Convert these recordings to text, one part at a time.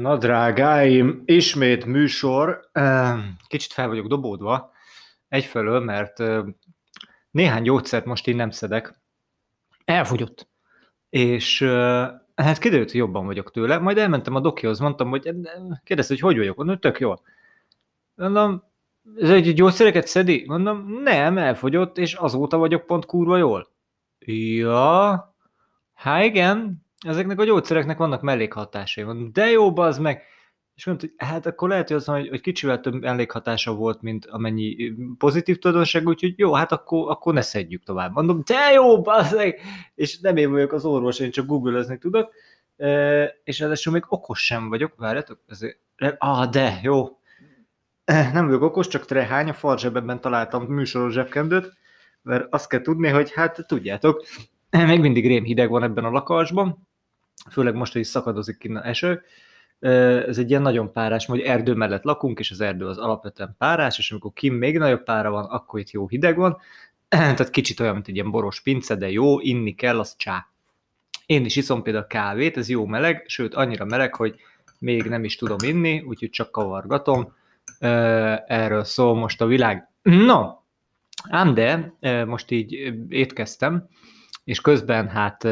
Na drágáim, ismét műsor. Kicsit fel vagyok dobódva. Egyfelől, mert néhány gyógyszert most én nem szedek. Elfogyott. És hát kiderült, hogy jobban vagyok tőle. Majd elmentem a dokihoz, mondtam, hogy kérdezte, hogy hogy vagyok. Mondom, tök jól. Mondom, ez egy gyógyszereket szedi? Mondom, nem, elfogyott, és azóta vagyok pont kurva jól. Ja, hát igen, ezeknek a gyógyszereknek vannak mellékhatásai. Mondom, de jó, az meg. És mondta, hogy hát akkor lehet, hogy, az, hogy, hogy kicsivel több mellékhatása volt, mint amennyi pozitív tulajdonság, úgyhogy jó, hát akkor, akkor ne szedjük tovább. Mondom, de jó, meg! És nem én vagyok az orvos, én csak google tudok. E, és ráadásul még okos sem vagyok, várjatok, ezért, ah, de, jó. Nem vagyok okos, csak trehány, a fal zsebemben találtam műsoros zsebkendőt, mert azt kell tudni, hogy hát tudjátok, még mindig rém hideg van ebben a lakásban, főleg most, hogy szakadozik ki eső, ez egy ilyen nagyon párás, hogy erdő mellett lakunk, és az erdő az alapvetően párás, és amikor kim még nagyobb pára van, akkor itt jó hideg van, tehát kicsit olyan, mint egy ilyen boros pince, de jó, inni kell, az csá. Én is iszom például kávét, ez jó meleg, sőt annyira meleg, hogy még nem is tudom inni, úgyhogy csak kavargatom. Erről szól most a világ. No, ám de most így étkeztem, és közben hát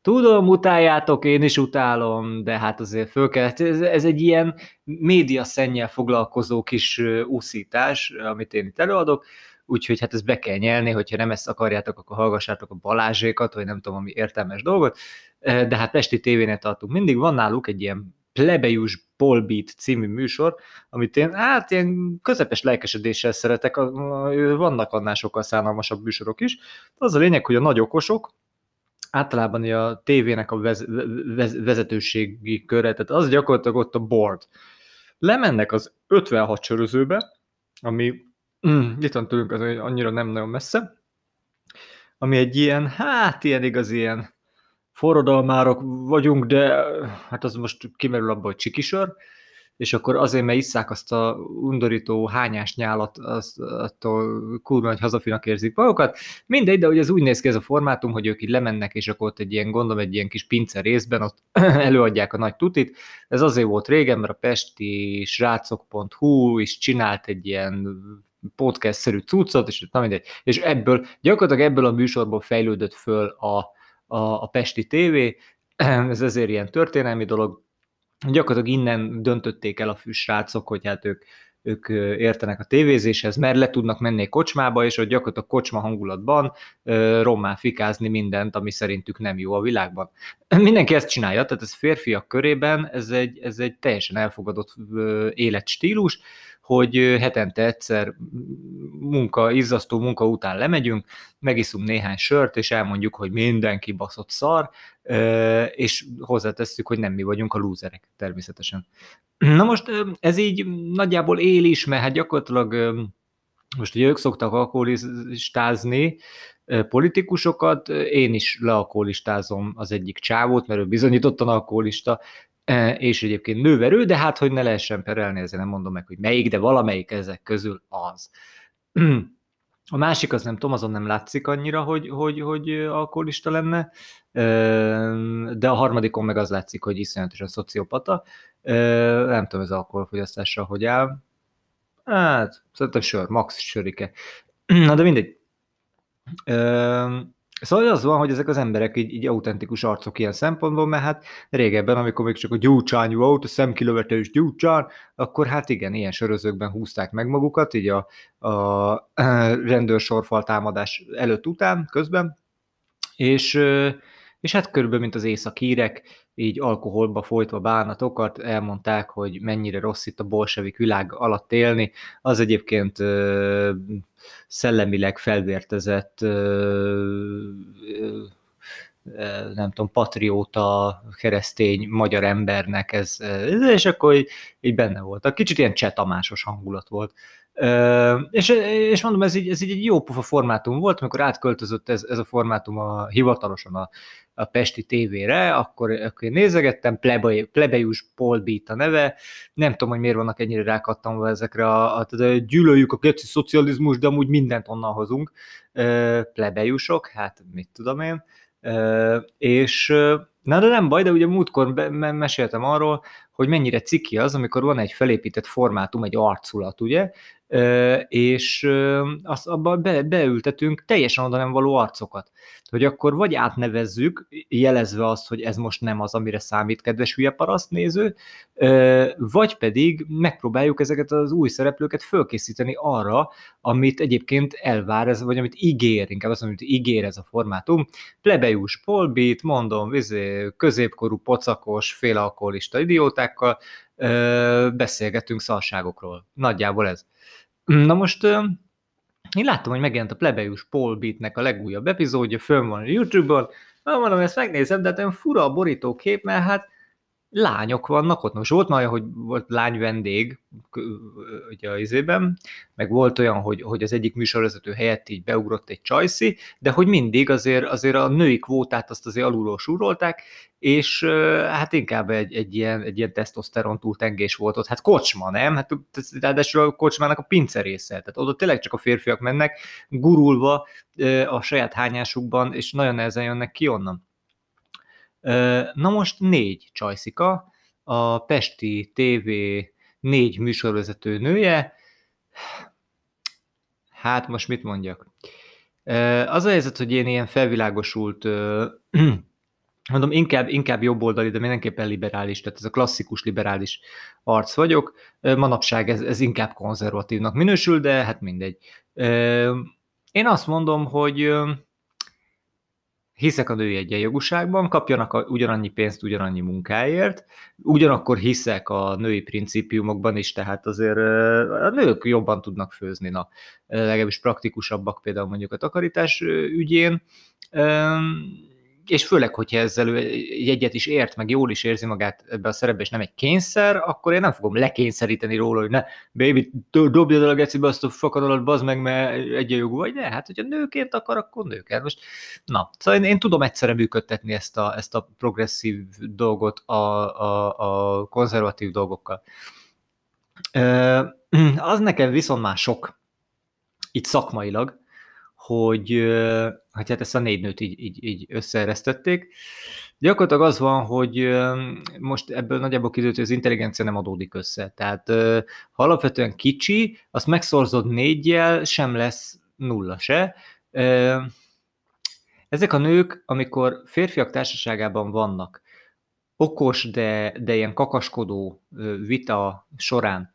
tudom, utáljátok, én is utálom, de hát azért föl kell, ez, ez egy ilyen média szennyel foglalkozó kis úszítás, amit én itt előadok, úgyhogy hát ezt be kell nyelni, hogyha nem ezt akarjátok, akkor hallgassátok a Balázsékat, vagy nem tudom, ami értelmes dolgot, de hát Pesti tévénél tartunk mindig, van náluk egy ilyen plebejus Polbeat című műsor, amit én hát ilyen közepes lelkesedéssel szeretek, vannak annál sokkal szánalmasabb műsorok is. Az a lényeg, hogy a nagy okosok, általában a tévének a vez, vez, vezetőségi köre, tehát az gyakorlatilag ott a board. Lemennek az 56 sörözőbe, ami mm, itt van tőlünk, az annyira nem nagyon messze, ami egy ilyen, hát ilyen igaz, ilyen forradalmárok vagyunk, de hát az most kimerül abba, hogy csikisör, és akkor azért, mert isszák azt a undorító hányás nyálat, azt, attól kurva hogy hazafinak érzik magukat. Mindegy, de hogy ez úgy néz ki ez a formátum, hogy ők így lemennek, és akkor ott egy ilyen, gondolom, egy ilyen kis pince részben ott előadják a nagy tutit. Ez azért volt régen, mert a pesti srácok.hu is csinált egy ilyen podcast-szerű cuccot, és na mindegy. És ebből, gyakorlatilag ebből a műsorból fejlődött föl a, a, a Pesti TV, ez ezért ilyen történelmi dolog. Gyakorlatilag innen döntötték el a fűsrácok, hogy hát ők, ők értenek a tévézéshez, mert le tudnak menni kocsmába, és hogy gyakorlatilag kocsma hangulatban rommá fikázni mindent, ami szerintük nem jó a világban. Mindenki ezt csinálja, tehát ez férfiak körében, ez egy, ez egy teljesen elfogadott életstílus, hogy hetente egyszer munka, izzasztó munka után lemegyünk, megiszunk néhány sört, és elmondjuk, hogy mindenki baszott szar, és hozzátesszük, hogy nem mi vagyunk a lúzerek, természetesen. Na most ez így nagyjából él is, mert hát gyakorlatilag most ugye ők szoktak alkoholistázni, politikusokat, én is lealkoholistázom az egyik csávót, mert ő bizonyítottan alkoholista, és egyébként nőverő, de hát, hogy ne lehessen perelni, ezért nem mondom meg, hogy melyik, de valamelyik ezek közül az. A másik, az nem tudom, azon nem látszik annyira, hogy, hogy, hogy alkoholista lenne, e, de a harmadikon meg az látszik, hogy iszonyatosan szociopata. E, nem tudom, ez alkoholfogyasztásra hogy áll. Hát, szerintem sör, max sörike. Na, de mindegy. Szóval az van, hogy ezek az emberek így, így autentikus arcok ilyen szempontból, mert hát régebben, amikor még csak a gyúcsány volt, a szemkilövetelős gyúcsán, akkor hát igen, ilyen sörözőkben húzták meg magukat, így a, a rendőrsorfal támadás előtt után, közben, és, és hát körülbelül, mint az északírek, így alkoholba folytva bánatokat, elmondták, hogy mennyire rossz itt a bolsevik világ alatt élni. Az egyébként szellemileg felvértezett nem tudom, patrióta, keresztény, magyar embernek ez, és akkor így, így benne volt. Kicsit ilyen csetamásos hangulat volt. És, és mondom, ez így, ez így egy jó pufa formátum volt, amikor átköltözött ez, ez a formátum a, hivatalosan a, a Pesti tévére, akkor, akkor én nézegettem, Plebe, Plebejus Paul Beat a neve, nem tudom, hogy miért vannak ennyire rákattanva ezekre, a, a, a gyűlöljük a geci szocializmus, de amúgy mindent onnan hozunk, plebejusok, hát mit tudom én, és Na de nem baj, de ugye múltkor be, meséltem arról, hogy mennyire ciki az, amikor van egy felépített formátum, egy arculat, ugye, és azt abban be, beültetünk teljesen oda nem való arcokat. Hogy akkor vagy átnevezzük, jelezve azt, hogy ez most nem az, amire számít, kedves hülye paraszt néző, vagy pedig megpróbáljuk ezeket az új szereplőket fölkészíteni arra, amit egyébként elvár ez, vagy amit ígér, inkább azt mondom, hogy ígér ez a formátum. Plebejus polbit, mondom, vizé, középkorú pocakos, félalkoholista idiótákkal, beszélgetünk szarságokról. Nagyjából ez. Na most én láttam, hogy megjelent a plebejus Paul Beatnek a legújabb epizódja, fönn van a YouTube-on, Na, mondom, ezt megnézem, de hát olyan fura a borítókép, mert hát lányok vannak ott. Most volt már hogy volt lány vendég ugye az izében, meg volt olyan, hogy, hogy az egyik műsorvezető helyett így beugrott egy csajszi, de hogy mindig azért, azért a női kvótát azt azért alulról súrolták, és hát inkább egy, egy ilyen, egy ilyen tesztoszteron túltengés volt ott. Hát kocsma, nem? Hát ráadásul a kocsmának a pince része. Tehát oda tényleg csak a férfiak mennek, gurulva a saját hányásukban, és nagyon nehezen jönnek ki onnan. Na most négy csajszika, a Pesti TV négy műsorvezető nője, hát most mit mondjak? Az a helyzet, hogy én ilyen felvilágosult, mondom, inkább, inkább jobboldali, de mindenképpen liberális, tehát ez a klasszikus liberális arc vagyok. Manapság ez, ez inkább konzervatívnak minősül, de hát mindegy. Én azt mondom, hogy hiszek a női egyenjogúságban, kapjanak ugyanannyi pénzt ugyanannyi munkáért, ugyanakkor hiszek a női principiumokban is, tehát azért a nők jobban tudnak főzni, na, legalábbis praktikusabbak például mondjuk a takarítás ügyén, és főleg, hogyha ezzel ő egyet is ért, meg jól is érzi magát ebbe a szerepbe, és nem egy kényszer, akkor én nem fogom lekényszeríteni róla, hogy ne, baby, dobjad el a gecibe azt a fakadalat, bazd meg, mert egyenjogú vagy, de hát, hogyha nőként akar, akkor nő kell. Most, na, szóval én, én tudom egyszerre működtetni ezt a, ezt a progresszív dolgot a, a, a konzervatív dolgokkal. Az nekem viszont már sok, itt szakmailag, hogy, hogy hát ezt a négy nőt így, így, így összeeresztették. Gyakorlatilag az van, hogy most ebből nagyjából kiderült, hogy az intelligencia nem adódik össze. Tehát ha alapvetően kicsi, azt megszorzod négyjel, sem lesz nulla se. Ezek a nők, amikor férfiak társaságában vannak, okos, de, de ilyen kakaskodó vita során,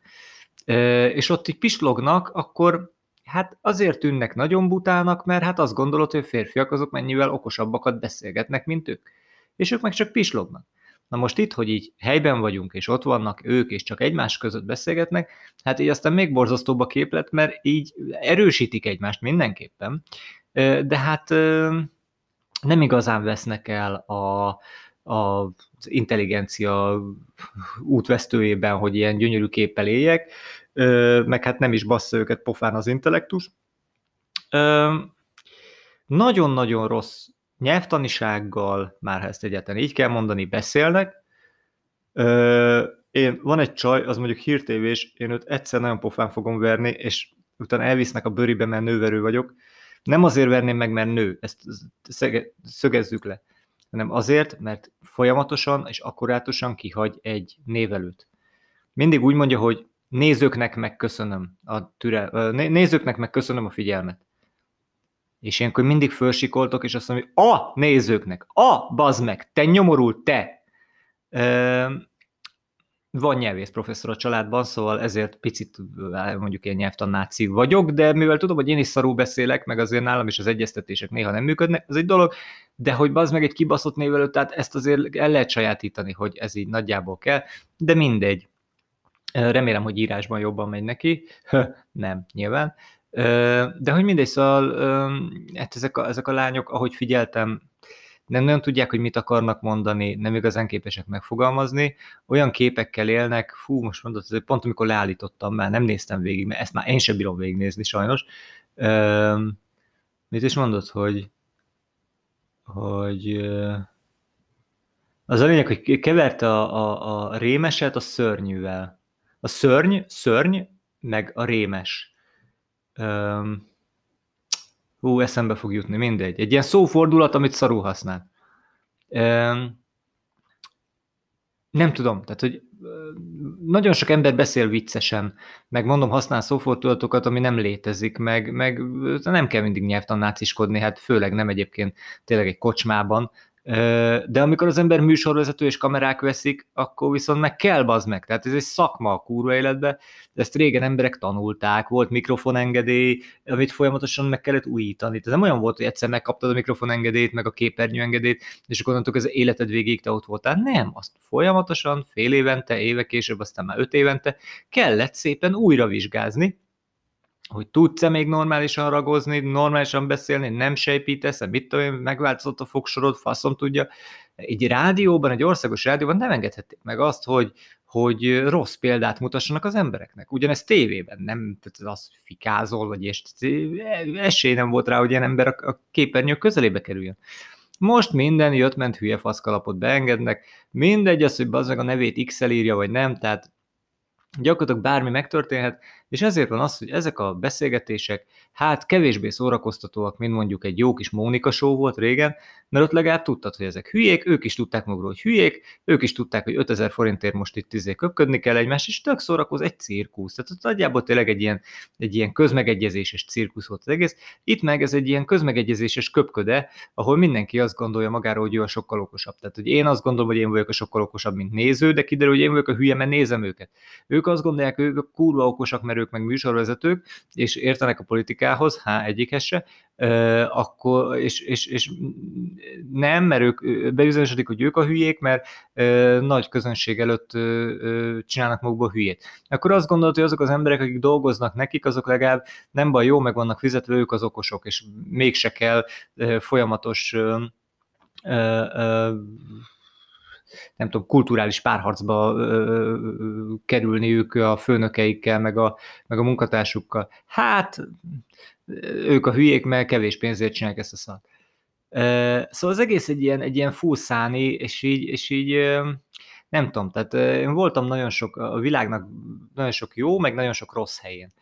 és ott így pislognak, akkor Hát azért tűnnek nagyon butának, mert hát azt gondolod, hogy férfiak azok mennyivel okosabbakat beszélgetnek, mint ők. És ők meg csak pislognak. Na most itt, hogy így helyben vagyunk, és ott vannak ők, és csak egymás között beszélgetnek, hát így aztán még borzasztóbb a képlet, mert így erősítik egymást mindenképpen, de hát nem igazán vesznek el a, a, intelligencia útvesztőjében, hogy ilyen gyönyörű képpel éljek, meg hát nem is bassza őket pofán az intellektus. Nagyon-nagyon rossz nyelvtanisággal, már ha ezt egyáltalán így kell mondani, beszélnek. Én, van egy csaj, az mondjuk hírtévés, én őt egyszer nagyon pofán fogom verni, és utána elvisznek a bőribe, mert nőverő vagyok. Nem azért verném meg, mert nő, ezt szögezzük le, hanem azért, mert folyamatosan és akkurátusan kihagy egy névelőt. Mindig úgy mondja, hogy nézőknek megköszönöm a türel, nézőknek megköszönöm a figyelmet. És ilyenkor mindig fölsikoltok, és azt mondom, hogy a nézőknek, a bazd meg, te nyomorult, te! van nyelvész professzor a családban, szóval ezért picit mondjuk ilyen nyelvtannáci vagyok, de mivel tudom, hogy én is szarú beszélek, meg azért nálam is az egyeztetések néha nem működnek, ez egy dolog, de hogy bazd meg egy kibaszott névelőt, tehát ezt azért el lehet sajátítani, hogy ez így nagyjából kell, de mindegy. Remélem, hogy írásban jobban megy neki. Nem, nyilván. De hogy mindegy, szóval hát ezek a, ezek a lányok, ahogy figyeltem, nem nagyon tudják, hogy mit akarnak mondani, nem igazán képesek megfogalmazni, olyan képekkel élnek, fú, most mondod, ez pont amikor leállítottam, már nem néztem végig, mert ezt már én sem bírom végignézni sajnos. mit is mondod, hogy hogy az a lényeg, hogy keverte a, a, a rémeset a szörnyűvel. A szörny, szörny, meg a rémes. Um, hú, eszembe fog jutni, mindegy. Egy ilyen szófordulat, amit szarul használ. Um, nem tudom, tehát hogy nagyon sok ember beszél viccesen, meg mondom, használ szófordulatokat, ami nem létezik, meg, meg nem kell mindig nyelvtannáciskodni, hát főleg nem egyébként tényleg egy kocsmában, de amikor az ember műsorvezető és kamerák veszik, akkor viszont meg kell bazd meg. Tehát ez egy szakma a kurva életbe. Ezt régen emberek tanulták, volt mikrofonengedély, amit folyamatosan meg kellett újítani. Tehát nem olyan volt, hogy egyszer megkaptad a mikrofonengedélyt, meg a képernyőengedélyt, és akkor onnantól az életed végéig te ott voltál. Nem, azt folyamatosan, fél évente, évek később, aztán már öt évente kellett szépen újra vizsgázni, hogy tudsz-e még normálisan ragozni, normálisan beszélni, nem sejpítesz, mit tudom én, megváltozott a fogsorod, faszom tudja. Egy rádióban, egy országos rádióban nem engedhették meg azt, hogy, hogy rossz példát mutassanak az embereknek. Ugyanezt tévében, nem tehát azt fikázol, vagy és esély nem volt rá, hogy ilyen ember a képernyő közelébe kerüljön. Most minden jött-ment hülye faszkalapot beengednek, mindegy az, hogy az meg a nevét x írja, vagy nem, tehát gyakorlatilag bármi megtörténhet, és ezért van az, hogy ezek a beszélgetések hát kevésbé szórakoztatóak, mint mondjuk egy jó kis Mónika show volt régen, mert ott legalább tudtad, hogy ezek hülyék, ők is tudták magukról, hogy hülyék, ők is tudták, hogy 5000 forintért most itt izé köpködni kell egymás, és tök szórakoz egy cirkusz. Tehát ott nagyjából tényleg egy ilyen, egy ilyen közmegegyezéses cirkusz volt az egész. Itt meg ez egy ilyen közmegegyezéses köpköde, ahol mindenki azt gondolja magáról, hogy ő a sokkal okosabb. Tehát, hogy én azt gondolom, hogy én vagyok a sokkal okosabb, mint néző, de kiderül, hogy én vagyok a hülye, mert nézem őket. Ők azt gondolják, hogy ők a kurva okosak, mert ők meg műsorvezetők, és értenek a politikához, há, egyikhez se, akkor, és, és, és nem, mert ők bebizonyosodik, hogy ők a hülyék, mert nagy közönség előtt csinálnak magukból hülyét. Akkor azt gondolod, hogy azok az emberek, akik dolgoznak nekik, azok legalább nem baj, jó, meg vannak fizetve, ők az okosok, és mégse kell folyamatos nem tudom, kulturális párharcba ö, kerülniük a főnökeikkel, meg a, meg a munkatársukkal. Hát, ők a hülyék, mert kevés pénzért csinálják ezt a szart. Szóval az egész egy ilyen, egy ilyen fullszáni, és így, és így nem tudom, tehát én voltam nagyon sok, a világnak nagyon sok jó, meg nagyon sok rossz helyén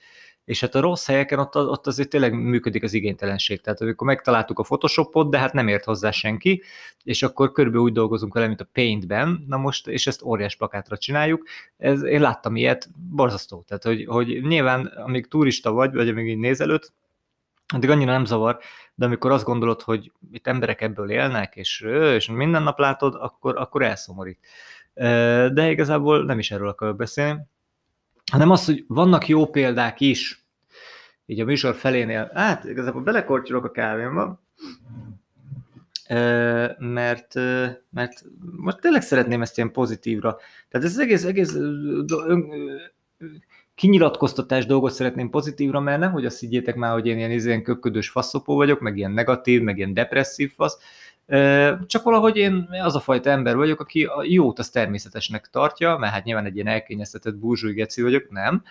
és hát a rossz helyeken ott, ott azért tényleg működik az igénytelenség. Tehát amikor megtaláltuk a Photoshopot, de hát nem ért hozzá senki, és akkor körülbelül úgy dolgozunk vele, mint a Paintben, na most, és ezt óriás plakátra csináljuk. Ez, én láttam ilyet, borzasztó. Tehát, hogy, hogy nyilván, amíg turista vagy, vagy amíg így nézelőtt, addig annyira nem zavar, de amikor azt gondolod, hogy itt emberek ebből élnek, és, és minden nap látod, akkor, akkor elszomorít. De igazából nem is erről akarok beszélni, hanem az, hogy vannak jó példák is, így a műsor felénél, hát igazából belekortyolok a kávémba, mert, mert most tényleg szeretném ezt ilyen pozitívra. Tehát ez az egész, egész kinyilatkoztatás dolgot szeretném pozitívra, mert nem, hogy azt higgyétek már, hogy én ilyen, ilyen köpködős faszopó vagyok, meg ilyen negatív, meg ilyen depresszív fasz, csak valahogy én az a fajta ember vagyok, aki a jót az természetesnek tartja, mert hát nyilván egy ilyen elkényeztetett búzsúj geci vagyok, nem.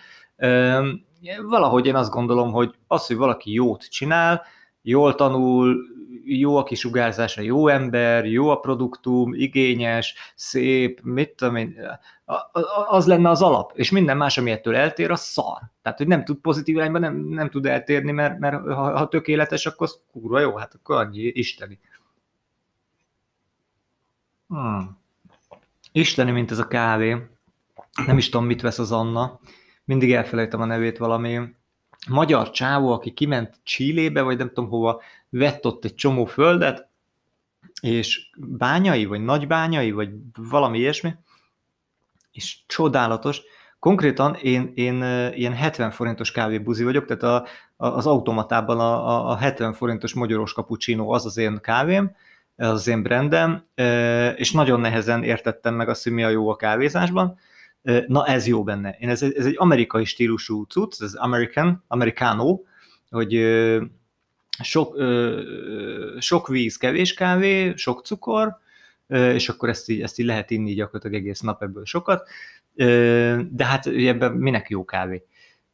Valahogy én azt gondolom, hogy az, hogy valaki jót csinál, jól tanul, jó a kisugárzása, jó ember, jó a produktum, igényes, szép, mit tudom én, az lenne az alap, és minden más, ami ettől eltér, az szar. Tehát, hogy nem tud pozitív irányba, nem, nem tud eltérni, mert, mert ha, ha tökéletes, akkor az kurva jó, hát akkor annyi isteni. Hmm. Isteni, mint ez a kávé. Nem is tudom, mit vesz az Anna. Mindig elfelejtem a nevét valami. Magyar csávó, aki kiment Csillébe, vagy nem tudom hova, vett ott egy csomó földet, és bányai, vagy nagybányai, vagy valami ilyesmi, és csodálatos. Konkrétan én, én ilyen 70 forintos kávébuzi vagyok, tehát a, az automatában a, a 70 forintos magyaros cappuccino az az én kávém, ez az én brandem, és nagyon nehezen értettem meg azt, hogy mi a jó a kávézásban. Na ez jó benne. Én ez, ez egy amerikai stílusú cucc, ez American, Americano, hogy sok, sok víz, kevés kávé, sok cukor, és akkor ezt így, ezt így lehet inni gyakorlatilag egész nap ebből sokat, de hát ebben minek jó kávé.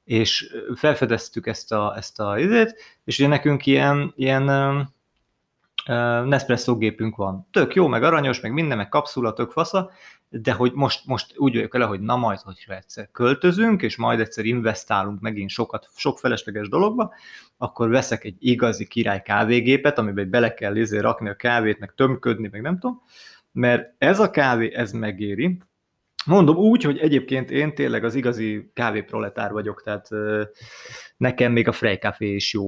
És felfedeztük ezt a, ezt a izét, és ugye nekünk ilyen, ilyen Nespresso gépünk van. Tök jó, meg aranyos, meg minden, meg kapszula, tök fasza, de hogy most, most úgy vagyok ele, hogy na majd, hogyha egyszer költözünk, és majd egyszer investálunk megint sokat, sok felesleges dologba, akkor veszek egy igazi király kávégépet, amiben bele kell izé rakni a kávét, meg tömködni, meg nem tudom, mert ez a kávé, ez megéri, Mondom úgy, hogy egyébként én tényleg az igazi kávéproletár vagyok, tehát nekem még a Frey Café is jó.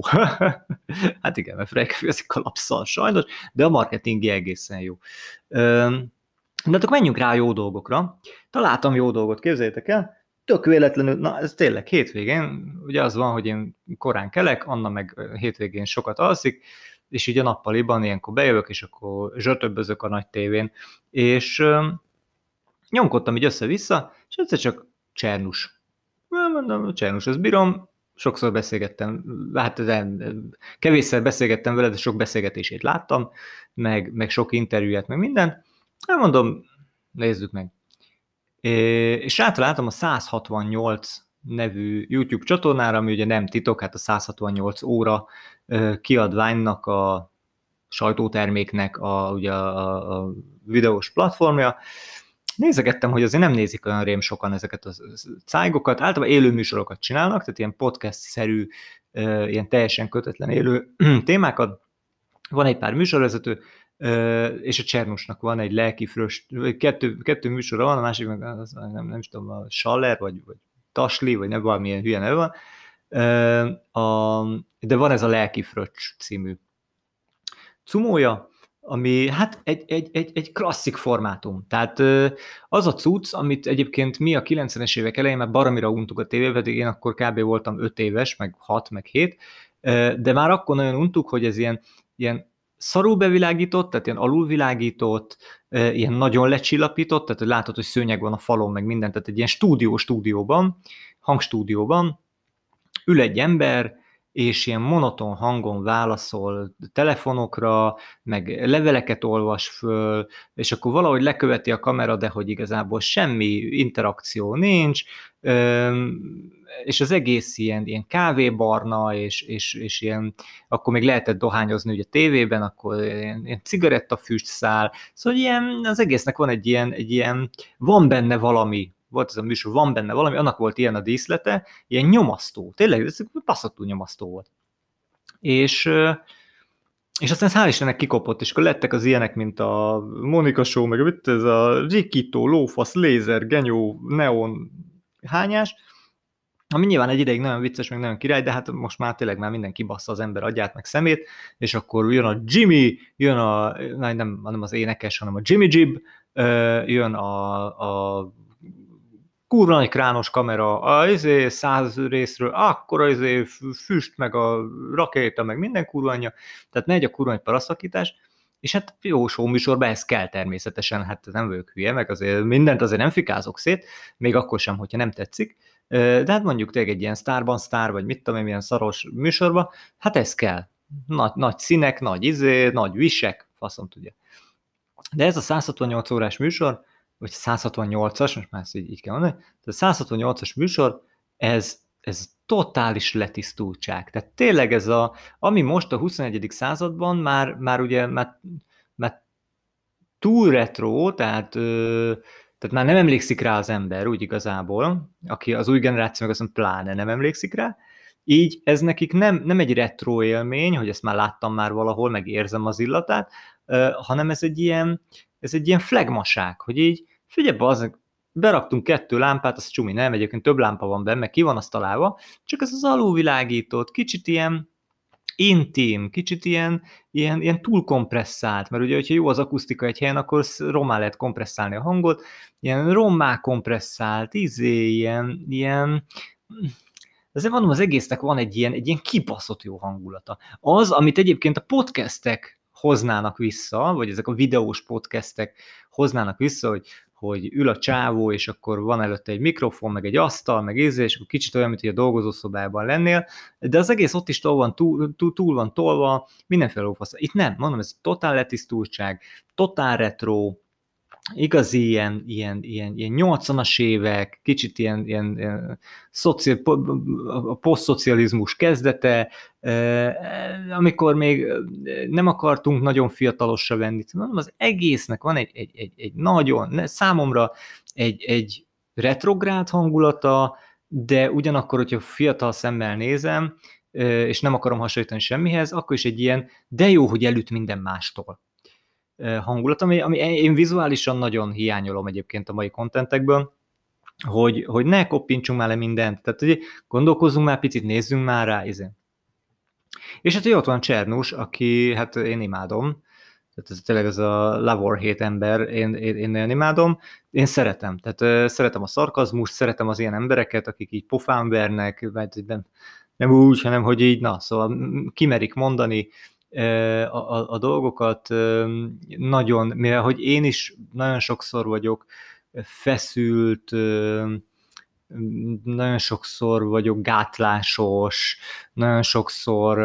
hát igen, mert Frey Café az egy kalapszal sajnos, de a marketingi egészen jó. De akkor menjünk rá jó dolgokra. Találtam jó dolgot, képzeljétek el, tök véletlenül, na ez tényleg hétvégén, ugye az van, hogy én korán kelek, Anna meg hétvégén sokat alszik, és így a nappaliban ilyenkor bejövök, és akkor zsötöbbözök a nagy tévén, és nyomkodtam így össze-vissza, és egyszer csak Csernus. Mondom, Csernus, ezt bírom, sokszor beszélgettem, hát nem, kevésszer beszélgettem vele, de sok beszélgetését láttam, meg, meg sok interjúját, meg minden. Hát mondom, nézzük meg. És rátaláltam a 168 nevű YouTube csatornára, ami ugye nem titok, hát a 168 óra kiadványnak a sajtóterméknek a, ugye a, a videós platformja, nézegettem, hogy azért nem nézik olyan rém sokan ezeket a cájgokat, általában élő műsorokat csinálnak, tehát ilyen podcast-szerű, ilyen teljesen kötetlen élő témákat. Van egy pár műsorvezető, és a Csernusnak van egy lelki fröst, kettő, kettő műsora van, a másik meg az, nem, nem is tudom, a Schaller, vagy, vagy Tasli, vagy nem valamilyen hülye neve van, de van ez a lelki fröccs című cumója, ami hát egy, egy, egy, egy klasszik formátum. Tehát az a cucc, amit egyébként mi a 90-es évek elején már baromira untuk a tévé, pedig én akkor kb. voltam 5 éves, meg 6, meg 7, de már akkor nagyon untuk, hogy ez ilyen, ilyen szarul bevilágított, tehát ilyen alulvilágított, ilyen nagyon lecsillapított, tehát látod, hogy szőnyeg van a falon, meg minden, tehát egy ilyen stúdió stúdióban, hangstúdióban ül egy ember, és ilyen monoton hangon válaszol telefonokra, meg leveleket olvas föl, és akkor valahogy leköveti a kamera, de hogy igazából semmi interakció nincs, és az egész ilyen, ilyen kávébarna, és, és, és ilyen, akkor még lehetett dohányozni ugye tévében, akkor ilyen, ilyen cigarettafüst szál, szóval ilyen, az egésznek van egy ilyen, egy ilyen, van benne valami, volt ez a műsor, van benne valami, annak volt ilyen a díszlete, ilyen nyomasztó, tényleg, ez passzatú nyomasztó volt. És, és aztán hál' Istennek kikopott, és akkor lettek az ilyenek, mint a Monika Show, meg mit ez a Rikito, Lófasz, Lézer, Genyó, Neon hányás, ami nyilván egy ideig nagyon vicces, meg nagyon király, de hát most már tényleg már mindenki bassza az ember agyát, meg szemét, és akkor jön a Jimmy, jön a, nem, nem az énekes, hanem a Jimmy Jib, jön a, a kurva nagy krános kamera, a izé száz részről, akkora izé füst, meg a rakéta, meg minden kurva anyja, tehát megy a kurva nagy paraszakítás, és hát jó show műsorban ez kell természetesen, hát nem vagyok hülye, meg azért mindent azért nem fikázok szét, még akkor sem, hogyha nem tetszik, de hát mondjuk tényleg egy ilyen sztárban sztár, vagy mit tudom én, ilyen szaros műsorban, hát ez kell. Nagy, nagy színek, nagy izé, nagy visek, faszom tudja. De ez a 168 órás műsor, vagy 168-as, most már ezt így, így kell mondani, tehát a 168-as műsor, ez, ez totális letisztultság. Tehát tényleg ez a, ami most a 21. században már, már ugye már, már túl retro, tehát, ö, tehát már nem emlékszik rá az ember úgy igazából, aki az új generáció meg azt pláne nem emlékszik rá, így ez nekik nem, nem egy retro élmény, hogy ezt már láttam már valahol, meg érzem az illatát, hanem ez egy ilyen, ez egy ilyen flagmaság, hogy így figyelj, az, beraktunk kettő lámpát, az csumi, nem, egyébként több lámpa van benne, meg ki van azt találva, csak ez az alulvilágított, kicsit ilyen intim, kicsit ilyen, ilyen, ilyen túl kompresszált, mert ugye, hogyha jó az akusztika egy helyen, akkor rommá lehet kompresszálni a hangot, ilyen rommá kompresszált, izé, ilyen, ilyen, azért mondom, az egésznek van egy ilyen, egy ilyen kibaszott jó hangulata. Az, amit egyébként a podcastek hoznának vissza, vagy ezek a videós podcastek hoznának vissza, hogy hogy ül a csávó, és akkor van előtte egy mikrofon, meg egy asztal, meg ízé, és akkor kicsit olyan, mint hogy a dolgozószobában lennél, de az egész ott is túl van, túl, túl, túl van tolva, mindenféle lófasz. Itt nem, mondom, ez totál letisztultság, totál retro, igazi ilyen, ilyen, ilyen, ilyen 80-as évek, kicsit ilyen, ilyen, ilyen szociál, a posztszocializmus kezdete, amikor még nem akartunk nagyon fiatalosra venni, hanem az egésznek van egy, egy, egy, egy nagyon, számomra egy, egy retrográd hangulata, de ugyanakkor, hogyha fiatal szemmel nézem, és nem akarom hasonlítani semmihez, akkor is egy ilyen, de jó, hogy elüt minden mástól. Hangulat, ami, ami én vizuálisan nagyon hiányolom egyébként a mai kontentekből, hogy, hogy ne koppintsunk már le mindent, tehát hogy gondolkozzunk már picit, nézzünk már rá, izé. És hát ott van Csernus, aki, hát én imádom, tehát ez tényleg ez a Lavor hét ember, én, én, én nagyon imádom, én szeretem, tehát uh, szeretem a szarkazmus, szeretem az ilyen embereket, akik így pofán vernek, vagy nem, nem úgy, hanem hogy így, na, szóval kimerik mondani a, a, dolgokat, nagyon, mivel hogy én is nagyon sokszor vagyok feszült, nagyon sokszor vagyok gátlásos, nagyon sokszor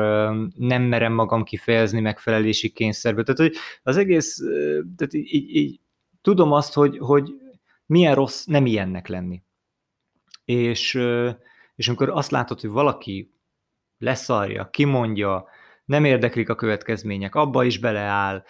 nem merem magam kifejezni megfelelési kényszerből. Tehát, hogy az egész, tehát így, így, így tudom azt, hogy, hogy milyen rossz nem ilyennek lenni. És, és amikor azt látod, hogy valaki leszarja, kimondja, nem érdeklik a következmények, abba is beleáll,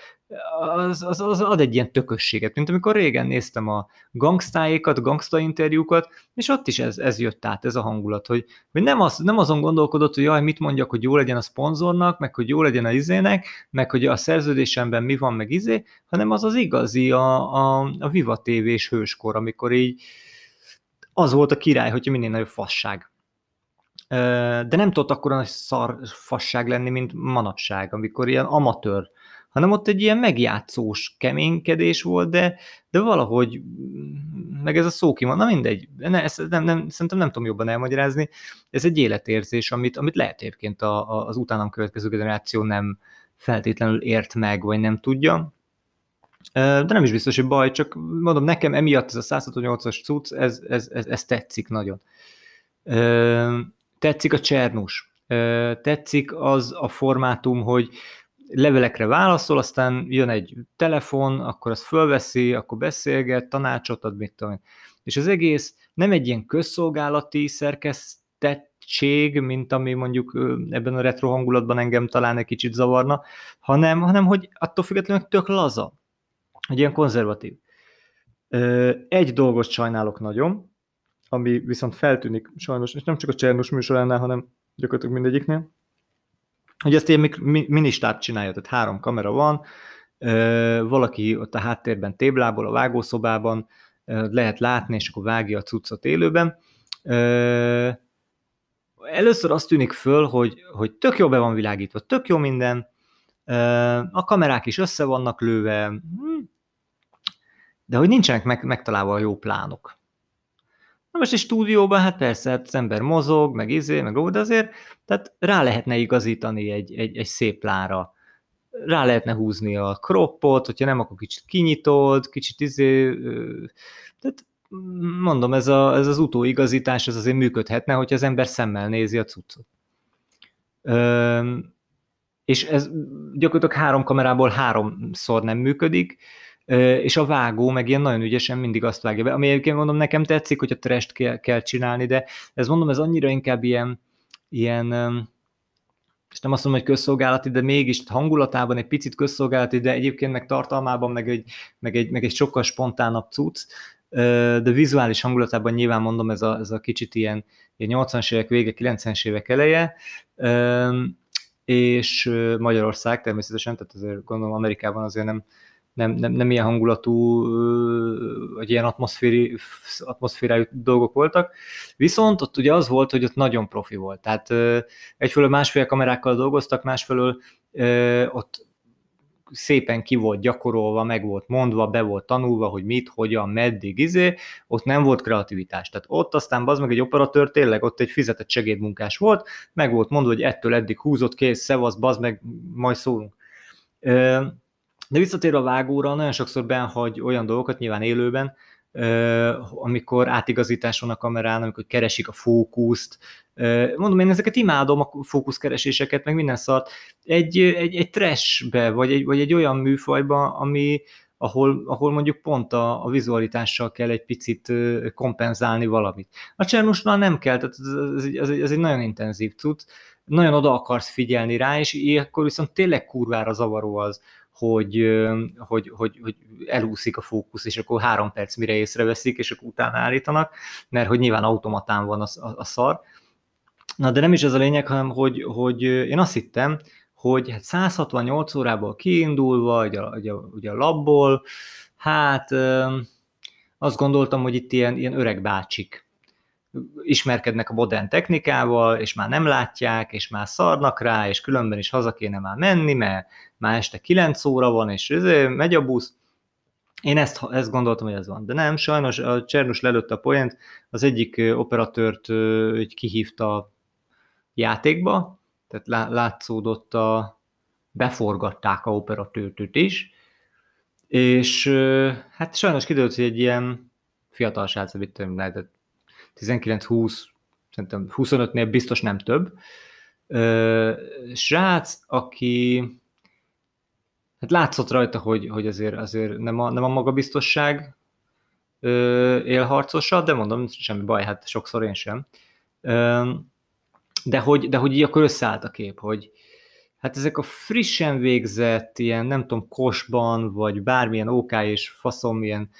az, az, az ad egy ilyen tökösséget, mint amikor régen néztem a gangstáékat, gangsta interjúkat, és ott is ez, ez jött át, ez a hangulat, hogy, hogy nem, az, nem azon gondolkodott, hogy jaj, mit mondjak, hogy jó legyen a szponzornak, meg hogy jó legyen a izének, meg hogy a szerződésemben mi van, meg izé, hanem az az igazi, a, a, a Viva TV-s hőskor, amikor így az volt a király, hogyha minél nagyobb fasság. De nem tudott akkor nagy szar fasság lenni, mint manapság, amikor ilyen amatőr hanem ott egy ilyen megjátszós keménykedés volt, de, de valahogy, meg ez a szó van, na mindegy, ne, ezt nem, nem, szerintem nem tudom jobban elmagyarázni, ez egy életérzés, amit, amit lehet egyébként a, a, az utánam következő generáció nem feltétlenül ért meg, vagy nem tudja, de nem is biztos, hogy baj, csak mondom, nekem emiatt ez a 168-as cucc, ez, ez, ez, ez tetszik nagyon. Tetszik a csernus, tetszik az a formátum, hogy levelekre válaszol, aztán jön egy telefon, akkor azt fölveszi, akkor beszélget, tanácsot ad, mit tudom. És az egész nem egy ilyen közszolgálati szerkesztettség, mint ami mondjuk ebben a retro hangulatban engem talán egy kicsit zavarna, hanem, hanem hogy attól függetlenül tök laza, egy ilyen konzervatív. Egy dolgot sajnálok nagyon, ami viszont feltűnik sajnos, és nem csak a Csernus műsoránál, hanem gyakorlatilag mindegyiknél, hogy ezt ilyen ministát csinálja, tehát három kamera van, valaki ott a háttérben téblából, a vágószobában lehet látni, és akkor vágja a cuccot élőben. Először azt tűnik föl, hogy, hogy tök jó be van világítva, tök jó minden, a kamerák is össze vannak lőve, hm, de hogy nincsenek meg, megtalálva a jó plánok. Na most egy stúdióban, hát persze, hát az ember mozog, meg izé, meg ó, de azért tehát rá lehetne igazítani egy, egy, egy szép lára. Rá lehetne húzni a kroppot, hogyha nem, akkor kicsit kinyitod, kicsit izé, tehát mondom, ez, a, ez az utóigazítás, ez azért működhetne, hogyha az ember szemmel nézi a cuccot. És ez gyakorlatilag három kamerából háromszor nem működik, és a vágó meg ilyen nagyon ügyesen mindig azt vágja be, ami egyébként mondom, nekem tetszik, hogy a trest kell, kell csinálni, de ez mondom, ez annyira inkább ilyen, ilyen és nem azt mondom, hogy közszolgálati, de mégis hangulatában egy picit közszolgálati, de egyébként meg tartalmában meg egy, meg egy, meg egy sokkal spontánabb cucc, de vizuális hangulatában nyilván mondom, ez a, ez a kicsit ilyen, ilyen 80-as évek vége, 90-es évek eleje, és Magyarország természetesen, tehát azért gondolom Amerikában azért nem, nem, nem, nem ilyen hangulatú, vagy ilyen atmoszféri, atmoszférájú dolgok voltak. Viszont ott ugye az volt, hogy ott nagyon profi volt. Tehát egyfelől másfél kamerákkal dolgoztak, másfelől ott szépen ki volt gyakorolva, meg volt mondva, be volt tanulva, hogy mit, hogyan, meddig, izé, ott nem volt kreativitás. Tehát ott aztán az meg egy operatőr tényleg ott egy fizetett segédmunkás volt, meg volt mondva, hogy ettől eddig húzott, kész, szevasz, bazd meg, majd szólunk. De visszatérve a vágóra, nagyon sokszor benhagy olyan dolgokat, nyilván élőben, amikor átigazítás van a kamerán, amikor keresik a fókuszt. Mondom, én ezeket imádom, a fókuszkereséseket, meg minden szart. Egy, egy, egy trashbe, vagy egy, vagy egy olyan műfajba, ami, ahol, ahol mondjuk pont a, a vizualitással kell egy picit kompenzálni valamit. A Csernusnál nem kell, tehát ez, ez, ez, ez egy nagyon intenzív cucc, nagyon oda akarsz figyelni rá, és akkor viszont tényleg kurvára zavaró az, hogy, hogy, hogy, hogy elúszik a fókusz, és akkor három perc mire észreveszik, és akkor utána állítanak, mert hogy nyilván automatán van a, a, a szar. Na, de nem is ez a lényeg, hanem hogy, hogy én azt hittem, hogy hát 168 órából kiindulva, ugye, ugye, ugye a labból, hát azt gondoltam, hogy itt ilyen, ilyen öreg bácsik ismerkednek a modern technikával, és már nem látják, és már szarnak rá, és különben is haza kéne már menni, mert már este 9 óra van, és megy a busz. Én ezt, ezt gondoltam, hogy ez van. De nem, sajnos a Csernus lelőtte a poént, az egyik operatőrt így kihívta játékba, tehát látszódott a, beforgatták a operatőrt is, és hát sajnos kiderült, hogy egy ilyen fiatal srác, amit lehetett 19-20, szerintem 25-nél biztos nem több, srác, aki hát látszott rajta, hogy, hogy azért, azért nem, a, nem a magabiztosság él harcosa, de mondom, semmi baj, hát sokszor én sem. de hogy, de hogy így akkor összeállt a kép, hogy, hát ezek a frissen végzett, ilyen nem tudom, kosban, vagy bármilyen OK és faszom, ilyen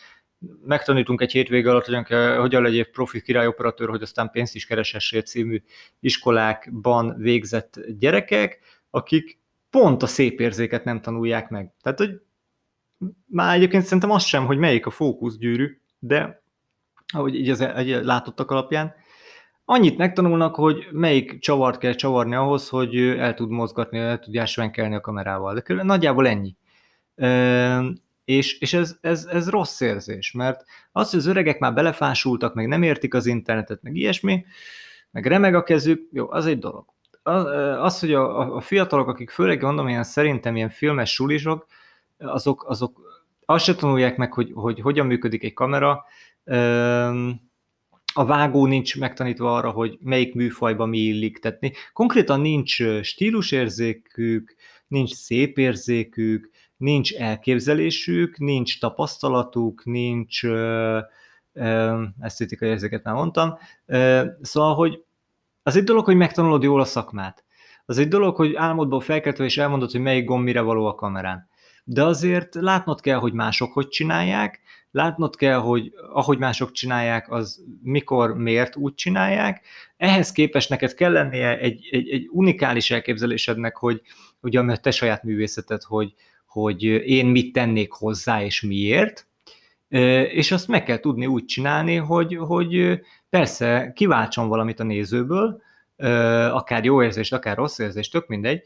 megtanítunk egy hétvége alatt, hogy hogyan legyél profi királyoperatőr, hogy aztán pénzt is keresessél című iskolákban végzett gyerekek, akik pont a szép érzéket nem tanulják meg. Tehát, hogy már egyébként szerintem az sem, hogy melyik a fókuszgyűrű, de ahogy így az egy látottak alapján, annyit megtanulnak, hogy melyik csavart kell csavarni ahhoz, hogy el tud mozgatni, el tudja svenkelni a kamerával. De körülbelül nagyjából ennyi. És, és ez, ez, ez rossz érzés, mert az, hogy az öregek már belefásultak, meg nem értik az internetet, meg ilyesmi, meg remeg a kezük, jó, az egy dolog. Az, hogy a, a fiatalok, akik főleg mondom, ilyen szerintem ilyen filmes sulisok, azok, azok azt se tanulják meg, hogy, hogy hogyan működik egy kamera, a vágó nincs megtanítva arra, hogy melyik műfajba mi illik. Tehát konkrétan nincs stílusérzékük, nincs szép érzékük, nincs elképzelésük, nincs tapasztalatuk, nincs esztétikai érzéket már mondtam. Szóval, hogy az egy dolog, hogy megtanulod jól a szakmát. Az egy dolog, hogy álmodból felkeltve és elmondod, hogy melyik gomb mire való a kamerán. De azért látnod kell, hogy mások hogy csinálják, látnod kell, hogy ahogy mások csinálják, az mikor, miért úgy csinálják. Ehhez képest neked kell lennie egy, egy, egy unikális elképzelésednek, hogy ugye a te saját művészeted, hogy, hogy én mit tennék hozzá és miért, és azt meg kell tudni úgy csinálni, hogy, hogy persze kiváltson valamit a nézőből, akár jó érzést, akár rossz érzést, tök mindegy,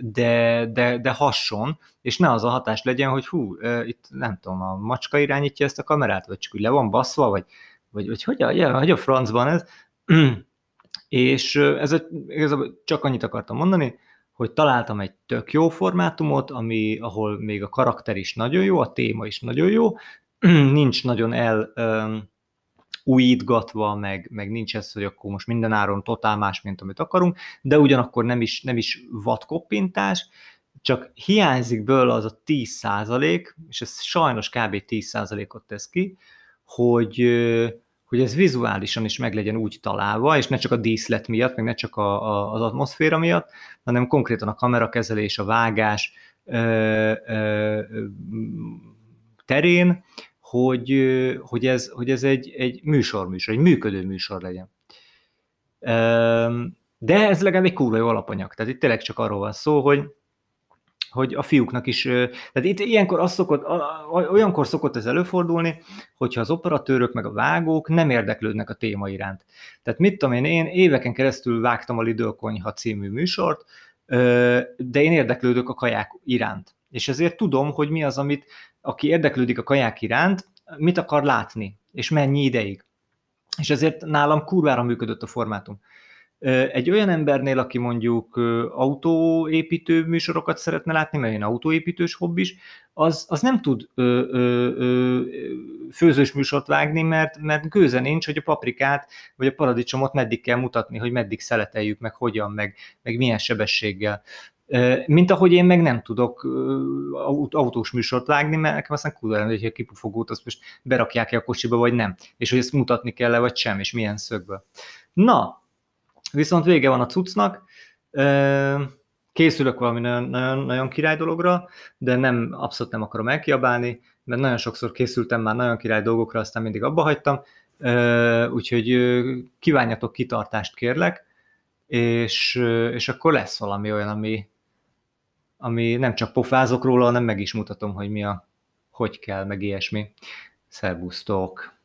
de, de, de hasson, és ne az a hatás legyen, hogy hú, itt nem tudom, a macska irányítja ezt a kamerát, vagy csak úgy le van baszva, vagy, vagy, vagy hogy, a, hogy a francban ez. és ez a, igazából csak annyit akartam mondani, hogy találtam egy tök jó formátumot, ami, ahol még a karakter is nagyon jó, a téma is nagyon jó, nincs nagyon el um, újítgatva, meg, meg nincs ez, hogy akkor most minden áron totál más, mint amit akarunk, de ugyanakkor nem is, nem is vadkoppintás, csak hiányzik belőle az a 10 százalék, és ez sajnos kb. 10 százalékot tesz ki, hogy, hogy ez vizuálisan is meg legyen úgy találva, és ne csak a díszlet miatt, meg ne csak a, a, az atmoszféra miatt, hanem konkrétan a kamerakezelés, a vágás ö, ö, terén, hogy, hogy, ez, hogy ez egy, egy műsor-műsor, egy működő műsor legyen. De ez legalább egy kurva jó alapanyag. Tehát itt tényleg csak arról van szó, hogy, hogy a fiúknak is, tehát itt ilyenkor az szokott, olyankor szokott ez előfordulni, hogyha az operatőrök meg a vágók nem érdeklődnek a téma iránt. Tehát mit tudom én, én éveken keresztül vágtam a Lidl Konyha című műsort, de én érdeklődök a kaják iránt. És ezért tudom, hogy mi az, amit aki érdeklődik a kaják iránt, mit akar látni, és mennyi ideig. És ezért nálam kurvára működött a formátum. Egy olyan embernél, aki mondjuk autóépítő műsorokat szeretne látni, mert én autóépítős hobbis, az, az nem tud ö, ö, ö, főzős műsort vágni, mert, mert gőze nincs, hogy a paprikát vagy a paradicsomot meddig kell mutatni, hogy meddig szeleteljük, meg hogyan, meg, meg milyen sebességgel. Mint ahogy én meg nem tudok autós műsort vágni, mert nekem aztán kurva hogy a kipufogót azt most berakják-e a kocsiba, vagy nem, és hogy ezt mutatni kell-e, vagy sem, és milyen szögből. Na, viszont vége van a cuccnak, készülök valami nagyon, nagyon, nagyon király dologra, de nem, abszolút nem akarom elkiabálni, mert nagyon sokszor készültem már nagyon király dolgokra, aztán mindig abba hagytam, úgyhogy kívánjatok kitartást kérlek, és, és akkor lesz valami olyan, ami, ami nem csak pofázok róla, hanem meg is mutatom, hogy mi a, hogy kell, meg ilyesmi. Szervusztok!